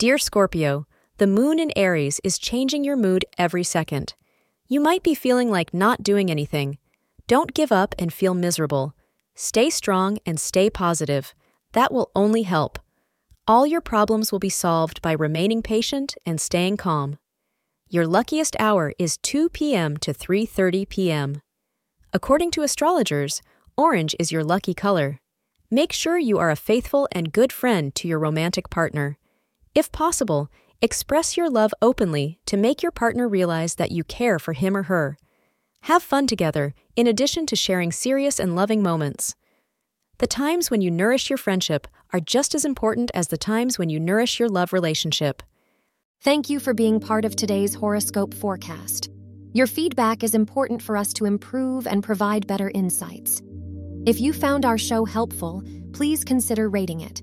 Dear Scorpio, the moon in Aries is changing your mood every second. You might be feeling like not doing anything. Don't give up and feel miserable. Stay strong and stay positive. That will only help. All your problems will be solved by remaining patient and staying calm. Your luckiest hour is 2 p.m. to 3:30 p.m. According to astrologers, orange is your lucky color. Make sure you are a faithful and good friend to your romantic partner. If possible, express your love openly to make your partner realize that you care for him or her. Have fun together, in addition to sharing serious and loving moments. The times when you nourish your friendship are just as important as the times when you nourish your love relationship. Thank you for being part of today's horoscope forecast. Your feedback is important for us to improve and provide better insights. If you found our show helpful, please consider rating it.